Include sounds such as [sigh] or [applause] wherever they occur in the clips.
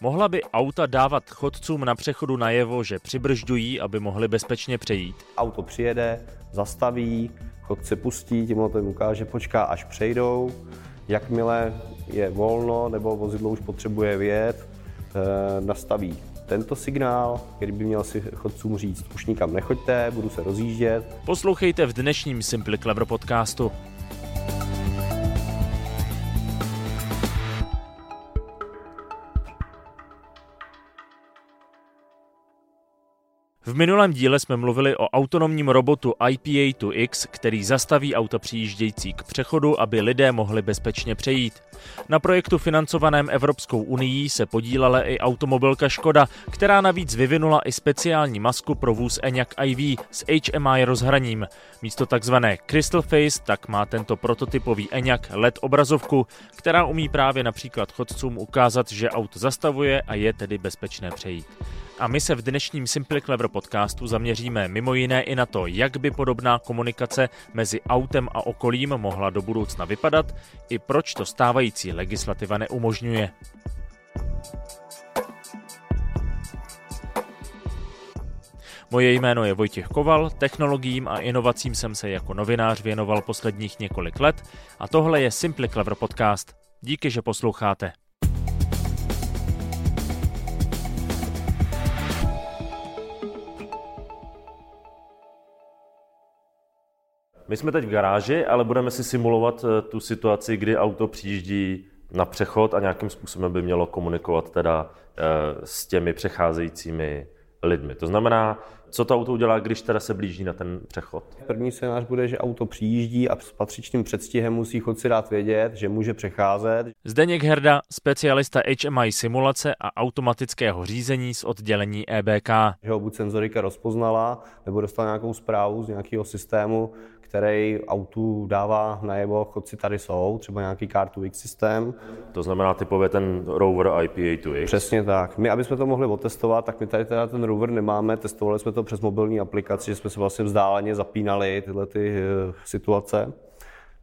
Mohla by auta dávat chodcům na přechodu najevo, že přibržďují, aby mohli bezpečně přejít? Auto přijede, zastaví, chodce pustí, tímhle to ukáže, počká, až přejdou. Jakmile je volno nebo vozidlo už potřebuje vyjet, eh, nastaví tento signál, který by měl si chodcům říct, už nikam nechoďte, budu se rozjíždět. Poslouchejte v dnešním Simply Clever podcastu. V minulém díle jsme mluvili o autonomním robotu IPA2X, který zastaví auta přijíždějící k přechodu, aby lidé mohli bezpečně přejít. Na projektu financovaném Evropskou unii se podílela i automobilka Škoda, která navíc vyvinula i speciální masku pro vůz Enyaq iV s HMI rozhraním. Místo takzvané Crystal Face tak má tento prototypový Enyaq LED obrazovku, která umí právě například chodcům ukázat, že auto zastavuje a je tedy bezpečné přejít. A my se v dnešním Simply Clever podcastu zaměříme mimo jiné i na to, jak by podobná komunikace mezi autem a okolím mohla do budoucna vypadat, i proč to stávající legislativa neumožňuje. Moje jméno je Vojtěch Koval, technologiím a inovacím jsem se jako novinář věnoval posledních několik let a tohle je Simply Clever podcast. Díky, že posloucháte. My jsme teď v garáži, ale budeme si simulovat eh, tu situaci, kdy auto přijíždí na přechod a nějakým způsobem by mělo komunikovat teda eh, s těmi přecházejícími lidmi. To znamená, co to auto udělá, když teda se blíží na ten přechod? První scénář bude, že auto přijíždí a s patřičným předstihem musí chodci dát vědět, že může přecházet. Zdeněk Herda, specialista HMI simulace a automatického řízení z oddělení EBK. Že ho buď senzorika rozpoznala, nebo dostala nějakou zprávu z nějakého systému, který autu dává najevo, chodci tady jsou, třeba nějaký Car2X systém. To znamená typově ten Rover IPA2X? Přesně tak. My, aby jsme to mohli otestovat, tak my tady teda ten Rover nemáme, testovali jsme to přes mobilní aplikaci, že jsme se vlastně vzdáleně zapínali tyhle ty uh, situace.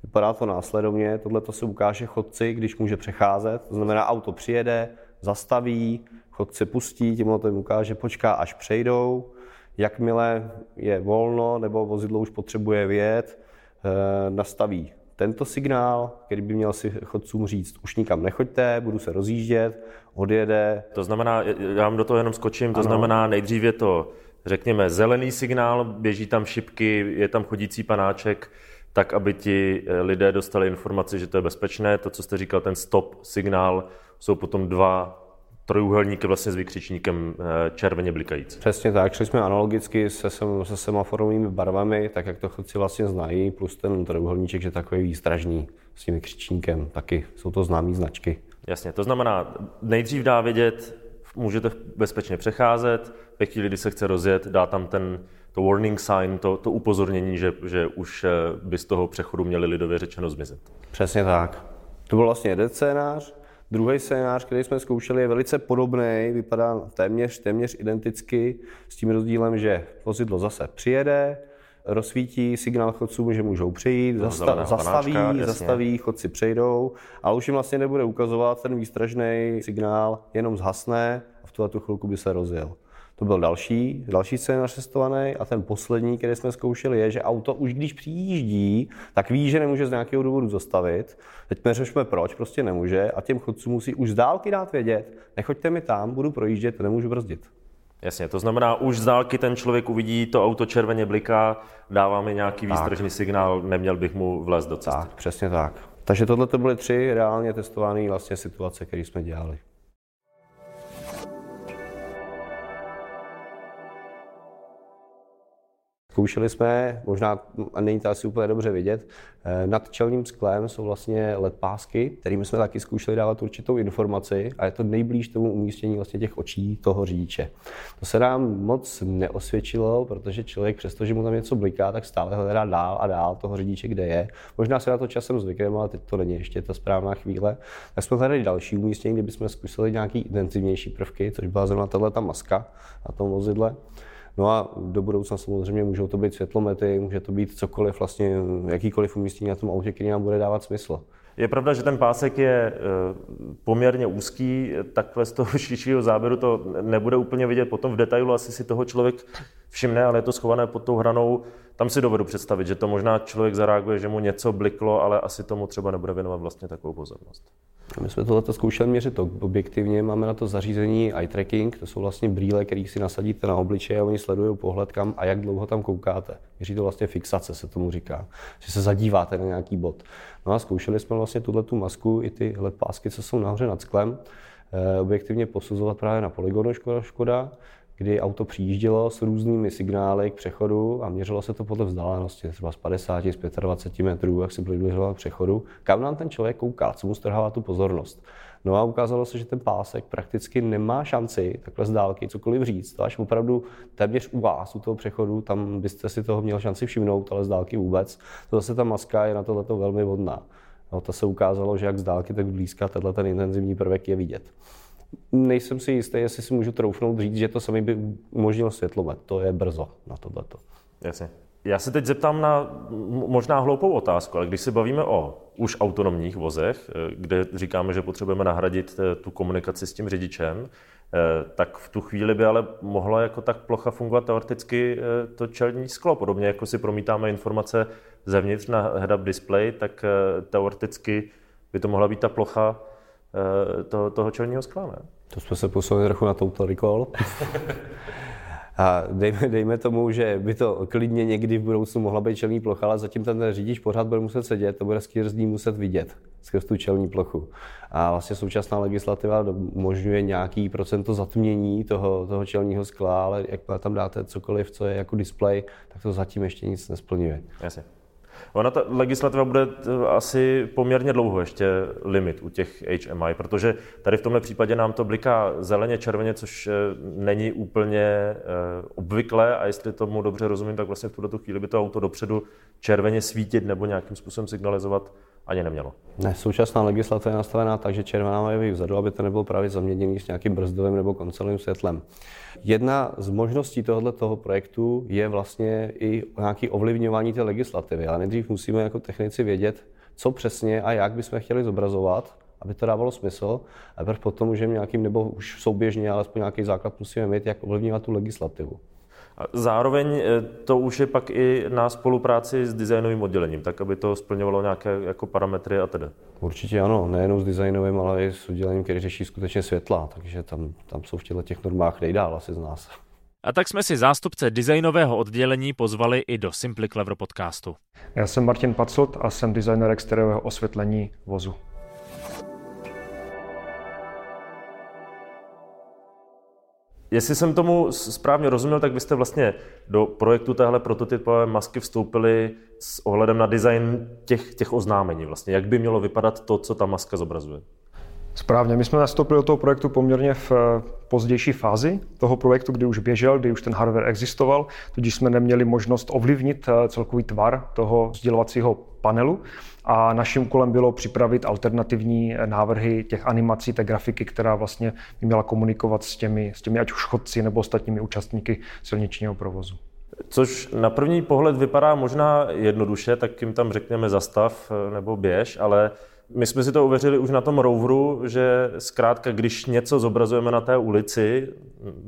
Vypadá to následovně, tohle to se ukáže chodci, když může přecházet, to znamená auto přijede, zastaví, chodci pustí, tímhle to jim ukáže, počká, až přejdou, Jakmile je volno nebo vozidlo už potřebuje vyjet, eh, nastaví tento signál, který by měl si chodcům říct, už nikam nechoďte, budu se rozjíždět, odjede. To znamená, já vám do toho jenom skočím, to ano. znamená nejdřív je to, řekněme, zelený signál, běží tam šipky, je tam chodící panáček, tak, aby ti eh, lidé dostali informaci, že to je bezpečné. To, co jste říkal, ten stop signál, jsou potom dva trojuhelník vlastně s vykřičníkem eh, červeně blikající. Přesně tak, šli jsme analogicky se, se semaforovými barvami, tak jak to chodci vlastně znají, plus ten trojuhelníček, že takový výstražný s tím vykřičníkem, taky jsou to známé značky. Jasně, to znamená, nejdřív dá vědět, můžete bezpečně přecházet, ve chvíli, kdy se chce rozjet, dá tam ten to warning sign, to, to upozornění, že, že už eh, by z toho přechodu měli lidově řečeno zmizet. Přesně tak. To byl vlastně jeden scénář. Druhý scénář, který jsme zkoušeli, je velice podobný, vypadá téměř, téměř identicky, s tím rozdílem, že vozidlo zase přijede, rozsvítí signál chodcům, že můžou přejít, zasta- zastaví, panáčka, zastaví, chodci přejdou, ale už jim vlastně nebude ukazovat ten výstražný signál, jenom zhasne a v tuhle tu chvilku by se rozjel. To byl další, další scénář testovaný a ten poslední, který jsme zkoušeli, je, že auto už když přijíždí, tak ví, že nemůže z nějakého důvodu zastavit. Teď neřešme proč, prostě nemůže a těm chodcům musí už z dálky dát vědět, nechoďte mi tam, budu projíždět, nemůžu brzdit. Jasně, to znamená, už z dálky ten člověk uvidí, to auto červeně bliká, dává mi nějaký výstražný signál, neměl bych mu vlézt do cesty. Tak, přesně tak. Takže tohle to byly tři reálně testované vlastně situace, které jsme dělali. Zkoušeli jsme, možná a není to asi úplně dobře vidět, eh, nad čelním sklem jsou vlastně LED pásky, kterými jsme taky zkoušeli dávat určitou informaci a je to nejblíž tomu umístění vlastně těch očí toho řidiče. To se nám moc neosvědčilo, protože člověk, přestože mu tam něco bliká, tak stále hledá dál a dál toho řidiče, kde je. Možná se na to časem zvykneme, ale teď to není ještě ta správná chvíle. Tak jsme hledali další umístění, kde bychom zkusili nějaký intenzivnější prvky, což byla zrovna tahle maska na tom vozidle. No a do budoucna samozřejmě můžou to být světlomety, může to být cokoliv, vlastně jakýkoliv umístění na tom autě, který nám bude dávat smysl. Je pravda, že ten pásek je poměrně úzký, takhle z toho [laughs] širšího záběru to nebude úplně vidět. Potom v detailu asi si toho člověk všimne, ale je to schované pod tou hranou. Tam si dovedu představit, že to možná člověk zareaguje, že mu něco bliklo, ale asi tomu třeba nebude věnovat vlastně takovou pozornost. My jsme tohle zkoušeli měřit objektivně, máme na to zařízení eye tracking, to jsou vlastně brýle, které si nasadíte na obličeje a oni sledují pohled kam a jak dlouho tam koukáte. Měří to vlastně fixace, se tomu říká, že se zadíváte na nějaký bod. No a zkoušeli jsme vlastně tuhle tu masku i ty pásky, co jsou nahoře nad sklem, eh, objektivně posuzovat právě na polygonu Škoda, Škoda kdy auto přijíždělo s různými signály k přechodu a měřilo se to podle vzdálenosti, třeba z 50, z 25 metrů, jak se přibližoval přechodu, kam nám ten člověk kouká, co mu strhává tu pozornost. No a ukázalo se, že ten pásek prakticky nemá šanci takhle z dálky cokoliv říct. Až opravdu téměř u vás, u toho přechodu, tam byste si toho měl šanci všimnout, ale z dálky vůbec. To zase ta maska je na tohleto velmi vodná. No, to se ukázalo, že jak z dálky, tak blízka tenhle ten intenzivní prvek je vidět nejsem si jistý, jestli si můžu troufnout říct, že to sami by umožnilo světlomet. To je brzo na tohleto. Jasně. Já se teď zeptám na možná hloupou otázku, ale když se bavíme o už autonomních vozech, eh, kde říkáme, že potřebujeme nahradit eh, tu komunikaci s tím řidičem, eh, tak v tu chvíli by ale mohla jako tak plocha fungovat teoreticky to čelní sklo. Podobně jako si promítáme informace zevnitř na head-up display, tak teoreticky by to mohla být ta plocha toho, toho čelního skla. Ne? To jsme se posunuli trochu na Total Recall. [laughs] A dejme, dejme tomu, že by to klidně někdy v budoucnu mohla být čelní plocha, ale zatím ten řidič pořád bude muset sedět, to bude skrz ní muset vidět, skrz tu čelní plochu. A vlastně současná legislativa umožňuje nějaký procento zatmění toho, toho čelního skla, ale jak tam dáte cokoliv, co je jako display, tak to zatím ještě nic nesplňuje. Jasně. Ona ta legislativa bude eh, asi poměrně dlouho ještě limit u těch HMI, protože tady v tomhle případě nám to bliká zeleně, červeně, což eh, není úplně eh, obvyklé. A jestli tomu dobře rozumím, tak vlastně v tuto chvíli by to auto dopředu červeně svítit nebo nějakým způsobem signalizovat ani nemělo. Ne, současná legislativa je nastavená tak, že červená má být vzadu, aby to nebylo právě zaměněný s nějakým brzdovým nebo koncelovým světlem. Jedna z možností tohoto toho projektu je vlastně i nějaké ovlivňování té legislativy, ale nejdřív musíme jako technici vědět, co přesně a jak bychom chtěli zobrazovat, aby to dávalo smysl, a potom můžeme nějakým, nebo už souběžně, alespoň nějaký základ musíme mít, jak ovlivňovat tu legislativu. A zároveň eh, to už je pak i na spolupráci s designovým oddělením, tak aby to splňovalo nějaké jako parametry a tedy. Určitě ano, nejenom s designovým, ale i s oddělením, který řeší skutečně světla, takže tam, tam jsou v těchto těch normách nejdál asi z nás. A tak jsme si zástupce designového oddělení pozvali i do Simply Clever podcastu. Já jsem Martin Pacot a jsem designer exteriérového osvětlení vozu. Jestli jsem tomu správně rozuměl, tak byste vlastně do projektu téhle prototypové masky vstoupili s ohledem na design těch, těch oznámení. Vlastně, jak by mělo vypadat to, co ta maska zobrazuje? Správně, my jsme nastoupili do toho projektu poměrně v eh, pozdější fázi toho projektu, kdy už běžel, kdy už ten hardware existoval, tudíž jsme neměli možnost ovlivnit eh, celkový tvar toho sdělovacího panelu a naším úkolem bylo připravit alternativní eh, návrhy těch animací, té grafiky, která vlastně by měla komunikovat s těmi, s těmi ať už chodci nebo ostatními účastníky silničního provozu. Což na první pohled vypadá možná jednoduše, tak jim tam řekneme zastav nebo běž, ale my jsme si to uvěřili už na tom roveru, že zkrátka, když něco zobrazujeme na té ulici,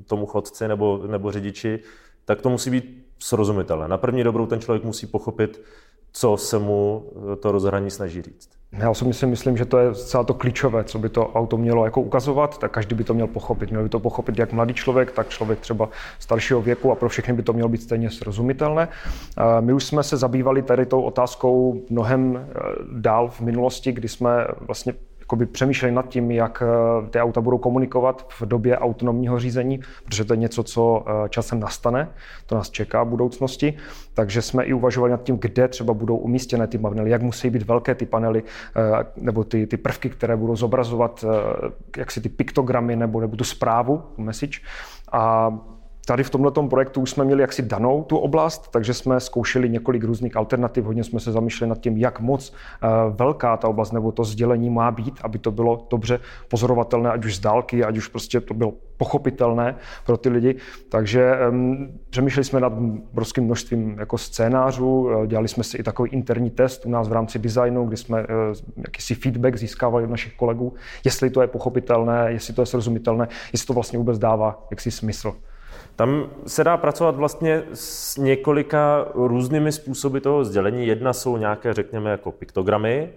tomu chodci nebo, nebo řidiči, tak to musí být srozumitelné. Na první dobrou ten člověk musí pochopit, co se mu to rozhraní snaží říct. Já osobně si myslím, že to je celá to klíčové, co by to auto mělo jako ukazovat, tak každý by to měl pochopit. Měl by to pochopit jak mladý člověk, tak člověk třeba staršího věku a pro všechny by to mělo být stejně srozumitelné. My už jsme se zabývali tady tou otázkou mnohem eh, dál v minulosti, kdy jsme vlastně jakoby přemýšleli nad tím, jak eh, ty auta budou komunikovat v době autonomního řízení, protože to je něco, co eh, časem nastane, to nás čeká v budoucnosti. Takže jsme i uvažovali nad tím, kde třeba budou umístěné ty panely, jak musí být velké ty panely, eh, nebo ty, ty prvky, které budou zobrazovat jak si ty piktogramy nebo, nebo tu zprávu, message. A Tady v tomto projektu už jsme měli jaksi danou tu oblast, takže jsme zkoušeli několik různých alternativ. Hodně jsme se zamýšleli nad tím, jak moc eh, velká ta oblast nebo to sdělení má být, aby to bylo dobře pozorovatelné, ať už z dálky, ať už prostě to bylo pochopitelné pro ty lidi. Takže um, přemýšleli jsme nad obrovským množstvím jako scénářů, eh, dělali jsme si i takový interní test u nás v rámci designu, kdy jsme uh, jakýsi feedback získávali od našich kolegů, jestli to je pochopitelné, jestli to je srozumitelné, jestli to vlastně vůbec dává jaksi smysl. Tam se dá pracovat vlastně s několika různými způsoby toho sdělení. Jedna jsou nějaké, řekněme, jako piktogramy.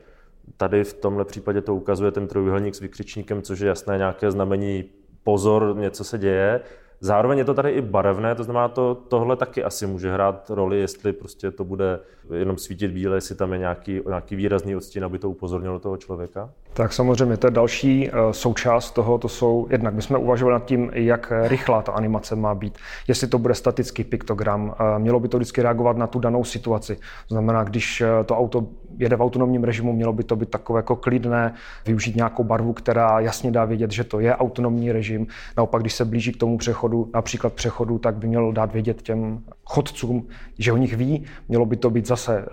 Tady v tomhle případě to ukazuje ten trojuhelník s vykřičníkem, což je jasné nějaké znamení pozor, něco se děje. Zároveň je to tady i barevné, to znamená, to, tohle taky asi může hrát roli, jestli prostě to bude jenom svítit bíle, jestli tam je nějaký, nějaký výrazný odstín, aby to upozornilo toho člověka. Tak samozřejmě, to je další uh, součást toho, to jsou, jednak my jsme uvažovali nad tím, jak rychlá ta animace má být, jestli to bude statický piktogram, uh, mělo by to vždycky reagovat na tu danou situaci. To znamená, když uh, to auto jede v autonomním režimu, mělo by to být takové jako klidné, využít nějakou barvu, která jasně dá vědět, že to je autonomní režim. Naopak, když se blíží k tomu přechodu, například přechodu, tak by mělo dát vědět těm chodcům, že o nich ví. Mělo by to být zase,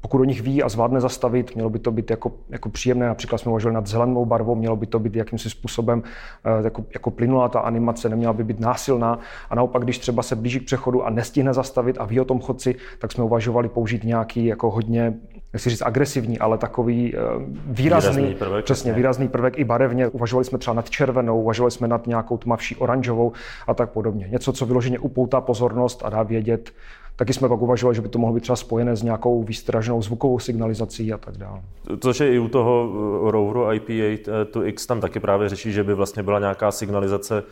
pokud o nich ví a zvládne zastavit, mělo by to být jako, jako příjemné. Například jsme uvažovali nad zelenou barvou, mělo by to být jakýmsi způsobem eh, jako, jako plynulá ta animace, neměla by být násilná. A naopak, když třeba se blíží k přechodu a nestihne zastavit a ví o tom chodci, tak jsme uvažovali použít nějaký jako hodně nechci říct agresivní, ale takový uh, výrazný, výrazný prvek, přesně, ne? výrazný prvek i barevně. Uvažovali jsme třeba nad červenou, uvažovali jsme nad nějakou tmavší oranžovou a tak podobně. Něco, co vyloženě upoutá pozornost a dá vědět, Taky jsme pak uvažovali, že by to mohlo být třeba spojené s nějakou výstražnou zvukovou signalizací a tak dále. Což je i u toho eh, roveru IP8 tam taky právě řeší, že by vlastně byla nějaká signalizace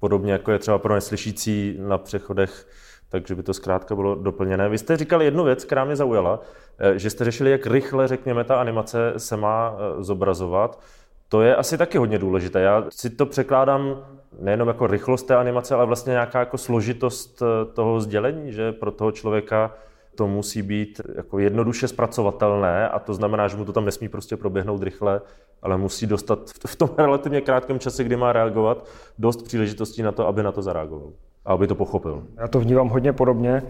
podobně jako je třeba pro neslyšící na přechodech takže by to zkrátka bylo doplněné. Vy jste říkali jednu věc, která mě zaujala, eh, že jste řešili, jak rychle, řekněme, ta animace se má eh, zobrazovat. To je asi taky hodně důležité. Já si to překládám nejenom jako rychlost té animace, ale vlastně nějaká jako složitost eh, toho sdělení, že pro toho člověka to musí být jako jednoduše zpracovatelné a to znamená, že mu to tam nesmí prostě proběhnout rychle, ale musí dostat v tom [laughs] relativně krátkém čase, kdy má reagovat, dost příležitostí na to, aby na to zareagoval a aby to pochopil. Já to vnímám hodně podobně.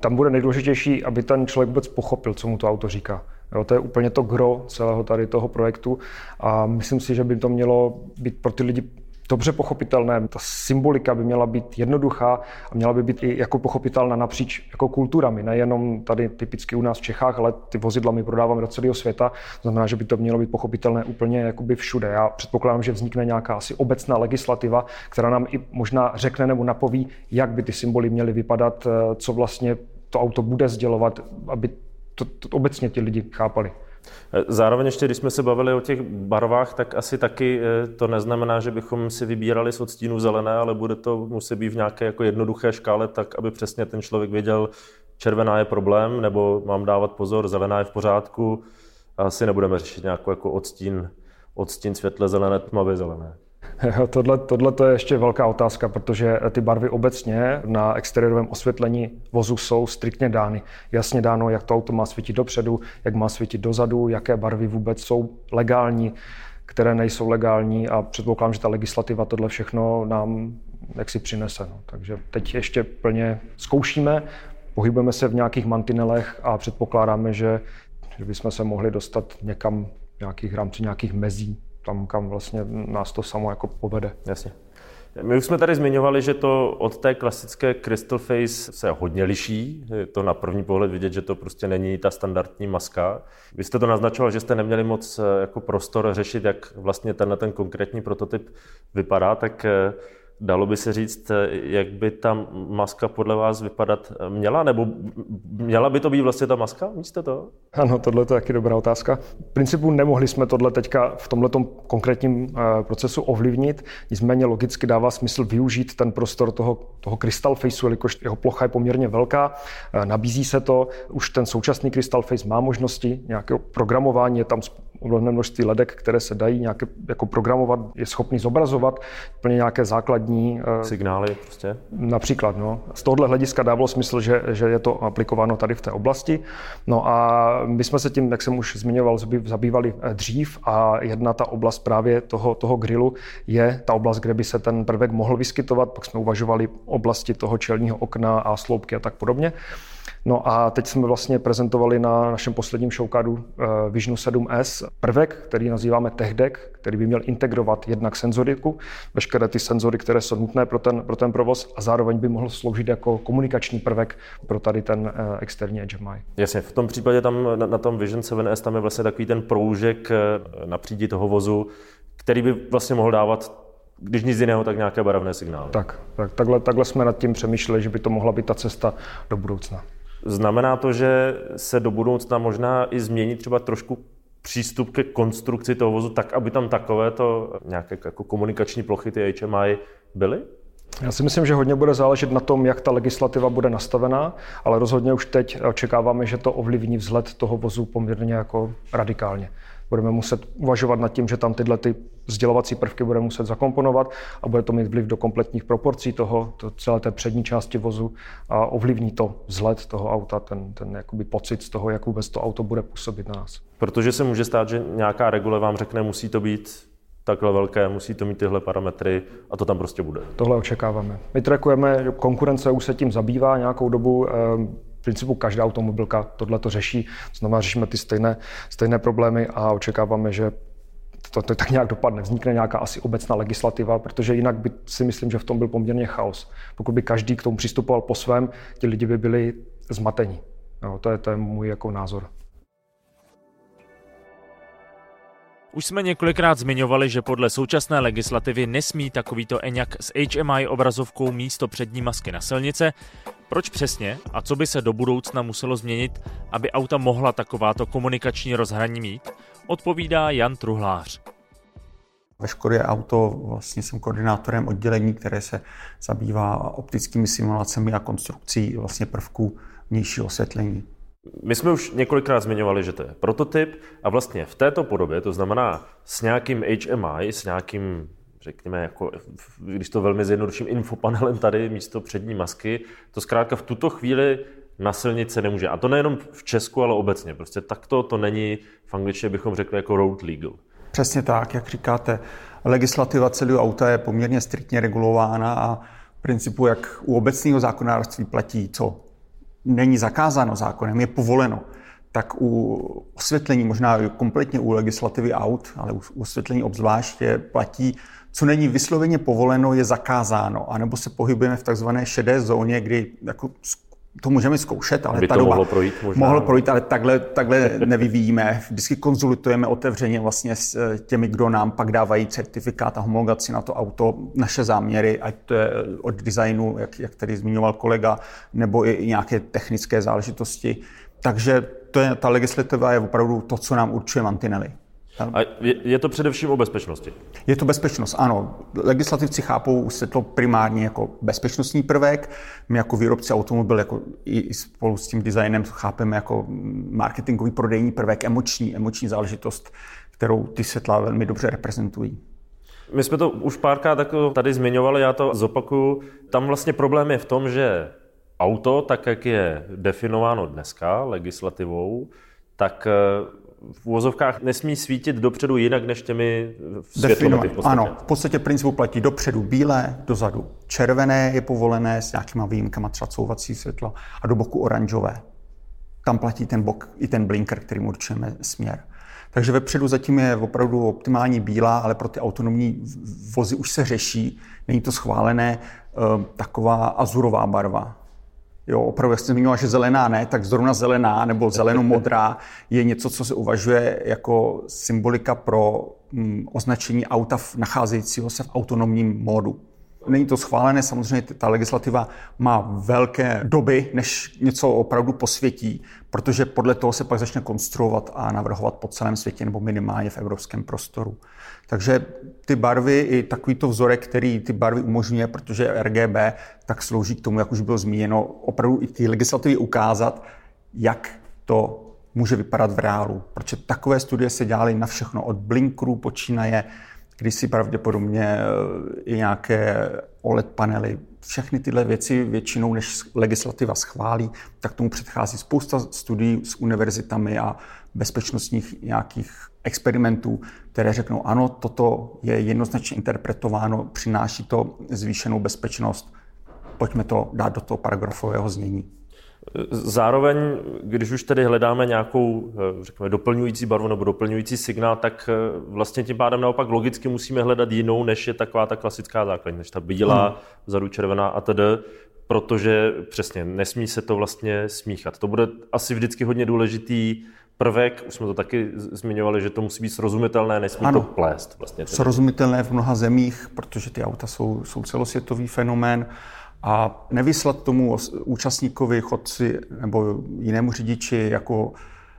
Tam bude nejdůležitější, aby ten člověk vůbec pochopil, co mu to auto říká. Jo, to je úplně to gro celého tady toho projektu a myslím si, že by to mělo být pro ty lidi dobře pochopitelné. Ta symbolika by měla být jednoduchá a měla by být i jako pochopitelná napříč jako kulturami, nejenom tady typicky u nás v Čechách, ale ty vozidla my prodáváme do celého světa. To znamená, že by to mělo být pochopitelné úplně jakoby všude. Já předpokládám, že vznikne nějaká asi obecná legislativa, která nám i možná řekne nebo napoví, jak by ty symboly měly vypadat, eh, co vlastně to auto bude sdělovat, aby to, to obecně ti lidi chápali. Zároveň ještě, když jsme se bavili o těch barvách, tak asi taky eh, to neznamená, že bychom si vybírali z odstínu zelené, ale bude to muset být v nějaké jako jednoduché škále, tak aby přesně ten člověk věděl, červená je problém, nebo mám dávat pozor, zelená je v pořádku. Asi nebudeme řešit nějakou jako odstín, odstín světle zelené, tmavě zelené. [laughs] Tohle, tohle to je ještě velká otázka, protože ty barvy obecně na exteriérovém osvětlení vozu jsou striktně dány. Jasně dáno, jak to auto má svítit dopředu, jak má svítit dozadu, jaké barvy vůbec jsou legální, které nejsou legální a předpokládám, že ta legislativa tohle všechno nám jak si přinese. No. Takže teď ještě plně zkoušíme, pohybujeme se v nějakých mantinelech a předpokládáme, že, že bychom se mohli dostat někam v nějakých rámci nějakých mezí tam, kam vlastně nás to samo jako povede. Jasně. My už jsme tady zmiňovali, že to od té klasické Crystal Face se hodně liší. Je to na první pohled vidět, že to prostě není ta standardní maska. Vy jste to naznačoval, že jste neměli moc eh, jako prostor řešit, jak vlastně tenhle ten konkrétní prototyp vypadá, tak eh, Dalo by se říct, jak by ta maska podle vás vypadat měla, nebo měla by to být vlastně ta maska místo toho? Ano, tohle je taky dobrá otázka. V principu nemohli jsme tohle teďka v tomto konkrétním eh, procesu ovlivnit, nicméně logicky dává smysl využít ten prostor toho, toho Crystal Faceu, jelikož jeho plocha je poměrně velká, eh, nabízí se to, už ten současný Crystal Face má možnosti nějakého programování, je tam množství ledek, které se dají nějaké jako programovat, je schopný zobrazovat plně nějaké základní základní signály prostě. Například, no. Z tohohle hlediska dávalo smysl, že, že je to aplikováno tady v té oblasti. No a my jsme se tím, jak jsem už zmiňoval, zabývali dřív a jedna ta oblast právě toho, toho grilu je ta oblast, kde by se ten prvek mohl vyskytovat. Pak jsme uvažovali oblasti toho čelního okna a sloupky a tak podobně. No a teď jsme vlastně prezentovali na našem posledním showcadu eh, Visionu 7S prvek, který nazýváme TechDeck, který by měl integrovat jednak senzoriku, veškeré ty senzory, které jsou nutné pro ten, pro ten provoz a zároveň by mohl sloužit jako komunikační prvek pro tady ten eh, externí HMI. Jasně, v tom případě tam na, na tom Vision 7S tam je vlastně takový ten proužek eh, na přídi toho vozu, který by vlastně mohl dávat když nic jiného, tak nějaké barevné signály. Tak, tak takhle, takhle jsme nad tím přemýšleli, že by to mohla být ta cesta do budoucna. Znamená to, že se do budoucna možná i změní třeba trošku přístup ke konstrukci toho vozu tak, aby tam takovéto nějaké jako komunikační plochy, ty HMI, byly? Já si myslím, že hodně bude záležet na tom, jak ta legislativa bude nastavená, ale rozhodně už teď očekáváme, že to ovlivní vzhled toho vozu poměrně jako radikálně budeme muset uvažovat nad tím, že tam tyhle ty sdělovací prvky budeme muset zakomponovat a bude to mít vliv do kompletních proporcí toho, to celé té přední části vozu a ovlivní to vzhled toho auta, ten, ten jakoby pocit z toho, jak vůbec to auto bude působit na nás. Protože se může stát, že nějaká regule vám řekne, musí to být takhle velké, musí to mít tyhle parametry a to tam prostě bude. Tohle očekáváme. My trackujeme, konkurence už se tím zabývá nějakou dobu, ehm, principu každá automobilka tohle to řeší, znamená řešíme ty stejné, stejné problémy a očekáváme, že to, to tak nějak dopadne. Vznikne nějaká asi obecná legislativa, protože jinak by si myslím, že v tom byl poměrně chaos. Pokud by každý k tomu přistupoval po svém, ti lidi by byli zmatení. No, to, je, to je můj jako názor. Už jsme několikrát zmiňovali, že podle současné legislativy nesmí takovýto Eňak s HMI obrazovkou místo přední masky na silnice. Proč přesně a co by se do budoucna muselo změnit, aby auta mohla takováto komunikační rozhraní mít, odpovídá Jan Truhlář. Ve Škodě Auto vlastně jsem koordinátorem oddělení, které se zabývá optickými simulacemi a konstrukcí vlastně prvků vnějšího osvětlení. My jsme už několikrát zmiňovali, že to je prototyp a vlastně v této podobě, to znamená s nějakým HMI, s nějakým, řekněme, jako, když to velmi zjednoduším, infopanelem tady místo přední masky, to zkrátka v tuto chvíli na silnici nemůže. A to nejenom v Česku, ale obecně. Prostě takto to není, v angličtině bychom řekli jako road legal. Přesně tak, jak říkáte. Legislativa celého auta je poměrně striktně regulována a v principu, jak u obecného zákonodárství platí, co není zakázáno zákonem, je povoleno, tak u osvětlení, možná kompletně u legislativy aut, ale u osvětlení obzvláště platí, co není vysloveně povoleno, je zakázáno. A nebo se pohybujeme v takzvané šedé zóně, kdy jako to můžeme zkoušet, ale By ta to doba mohlo projít možná. mohlo projít, ale takhle, takhle nevyvíjíme. Vždycky konzultujeme otevřeně vlastně s eh, těmi, kdo nám pak dávají certifikát a homologaci na to auto, naše záměry, ať to je od designu, jak, jak tady zmiňoval kolega, nebo i nějaké technické záležitosti. Takže to je, ta legislativa je opravdu to, co nám určuje mantinely. A je, je to především o bezpečnosti? Je to bezpečnost, ano. Legislativci chápou se to primárně jako bezpečnostní prvek. My jako výrobci automobil jako i spolu s tím designem chápeme jako marketingový prodejní prvek, emoční, emoční záležitost, kterou ty světla velmi dobře reprezentují. My jsme to už párkrát jako tady zmiňovali, já to zopakuju. Tam vlastně problém je v tom, že auto, tak jak je definováno dneska legislativou, tak v úvozovkách nesmí svítit dopředu jinak než těmi světlomety. Ano, v podstatě principu platí dopředu bílé, dozadu červené je povolené s nějakýma výjimkama, třeba couvací světlo a do boku oranžové. Tam platí ten bok i ten blinker, kterým určujeme směr. Takže vepředu zatím je opravdu optimální bílá, ale pro ty autonomní vozy už se řeší. Není to schválené eh, taková azurová barva. Jo, opravdu, jak jste zmiňoval, že zelená ne, tak zrovna zelená nebo zeleno-modrá [laughs] je něco, co se uvažuje jako symbolika pro mm, označení auta nacházejícího se v autonomním módu. Není to schválené, samozřejmě ta legislativa má velké doby, než něco opravdu posvětí, protože podle toho se pak začne konstruovat a navrhovat po celém světě nebo minimálně v evropském prostoru. Takže ty barvy i takovýto vzorek, který ty barvy umožňuje, protože RGB, tak slouží k tomu, jak už bylo zmíněno, opravdu i ty legislativy ukázat, jak to může vypadat v reálu. Protože takové studie se dělaly na všechno, od blinkrů počínaje když si pravděpodobně eh, i nějaké OLED panely, všechny tyhle věci většinou, než legislativa schválí, tak tomu předchází spousta studií s univerzitami a bezpečnostních nějakých experimentů, které řeknou, ano, toto je jednoznačně interpretováno, přináší to zvýšenou bezpečnost, pojďme to dát do toho paragrafového znění. Zároveň, když už tedy hledáme nějakou eh, řekněme, doplňující barvu nebo doplňující signál, tak eh, vlastně tím pádem naopak logicky musíme hledat jinou, než je taková ta klasická základní, než ta bílá, hmm. vzadu červená a tedy, protože přesně nesmí se to vlastně smíchat. To bude asi vždycky hodně důležitý prvek, už jsme to taky zmiňovali, že to musí být srozumitelné, nesmí ano, to plést. Vlastně srozumitelné v mnoha zemích, protože ty auta jsou, jsou celosvětový fenomén a nevyslat tomu účastníkovi, chodci nebo jinému řidiči jako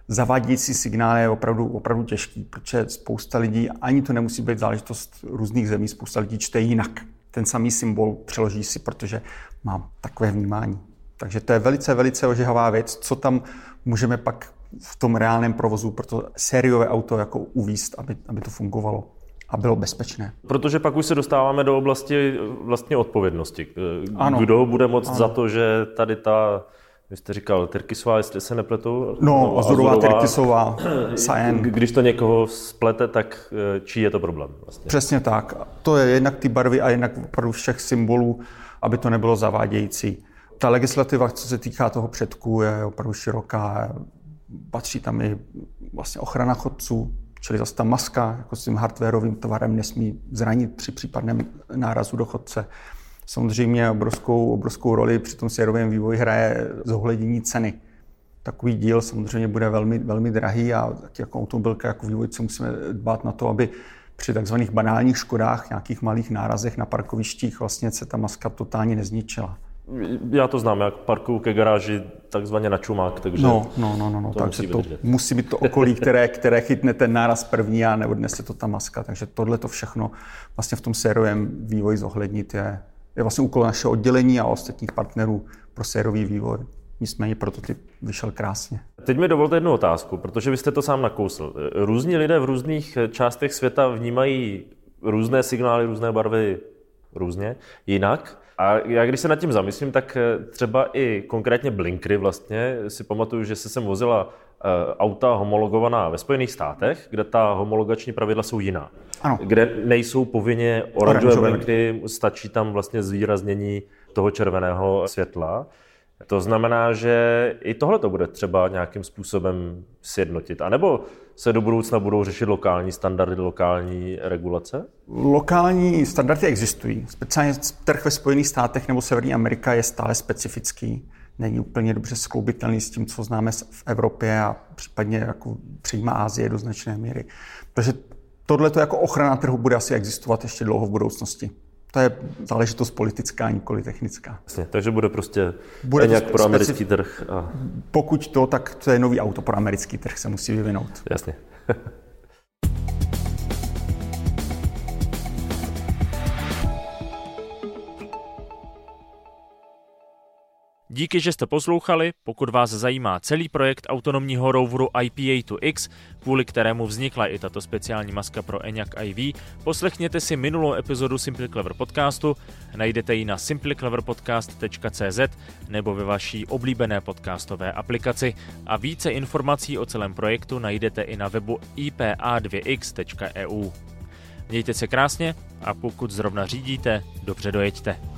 zavádějící signál je opravdu, opravdu těžký, protože spousta lidí, ani to nemusí být záležitost různých zemí, spousta lidí čte jinak. Ten samý symbol přeloží si, protože mám takové vnímání. Takže to je velice, velice ožehavá věc, co tam můžeme pak v tom reálném provozu pro to sériové auto jako uvíst, aby, aby to fungovalo a bylo bezpečné. Protože pak už se dostáváme do oblasti vlastně odpovědnosti. Ano. Kdo bude moct ano. za to, že tady ta vy jste říkal Tyrkisová, jestli se nepletu? No, Azurová, Tyrkisová, Sajen. Když to někoho splete, tak eh, čí je to problém? Vlastně? Přesně tak. To je jednak ty barvy a jednak opravdu všech symbolů, aby to nebylo zavádějící. Ta legislativa, co se týká toho předku, je opravdu široká. Patří tam i vlastně ochrana chodců, Čili zase ta maska jako s tím hardwareovým tvarem nesmí zranit při případném nárazu do chodce. Samozřejmě obrovskou, obrovskou roli při tom sérovém vývoji hraje zohlednění ceny. Takový díl samozřejmě bude velmi, velmi drahý a jako automobilka, jako vývojce musíme dbát na to, aby při takzvaných banálních škodách, nějakých malých nárazech na parkovištích vlastně se ta maska totálně nezničila. Já to znám, jak parkuju ke garáži takzvaně na čumák, takže No, no, no, no, no to takže musí to musí být to okolí, které, které chytne ten náraz první a neodnese to ta maska. Takže tohle to všechno vlastně v tom sériovém vývoji zohlednit je, je vlastně úkol našeho oddělení a ostatních partnerů pro sériový vývoj. Nicméně prototyp vyšel krásně. Teď mi dovolte jednu otázku, protože vy jste to sám nakousl. Různí lidé v různých částech světa vnímají různé signály, různé barvy různě, jinak. A já když se nad tím zamyslím, tak eh, třeba i konkrétně blinkry vlastně si pamatuju, že se sem vozila eh, auta homologovaná ve Spojených státech, kde ta homologační pravidla jsou jiná. Ano. Kde nejsou povinně oranžové blinkry, stačí tam vlastně zvýraznění toho červeného světla. To znamená, že i tohle to bude třeba nějakým způsobem sjednotit. A nebo se do budoucna budou řešit lokální standardy, lokální regulace? Lokální standardy existují. Speciálně trh ve Spojených státech nebo Severní Amerika je stále specifický. Není úplně dobře skloubitelný s tím, co známe v Evropě a případně jako přijímá Asie do značné míry. Takže tohle jako ochrana trhu bude asi existovat ještě dlouho v budoucnosti. To je záležitost politická, nikoli technická. Jasně, takže bude prostě bude nějak pro americký trh. A... Pokud to, tak to je nový auto pro americký trh, se musí vyvinout. Jasně. Díky, že jste poslouchali. Pokud vás zajímá celý projekt autonomního roveru IPA2X, kvůli kterému vznikla i tato speciální maska pro Enyaq IV, poslechněte si minulou epizodu Simply Clever podcastu, najdete ji na simplycleverpodcast.cz nebo ve vaší oblíbené podcastové aplikaci a více informací o celém projektu najdete i na webu ipa2x.eu. Mějte se krásně a pokud zrovna řídíte, dobře dojeďte.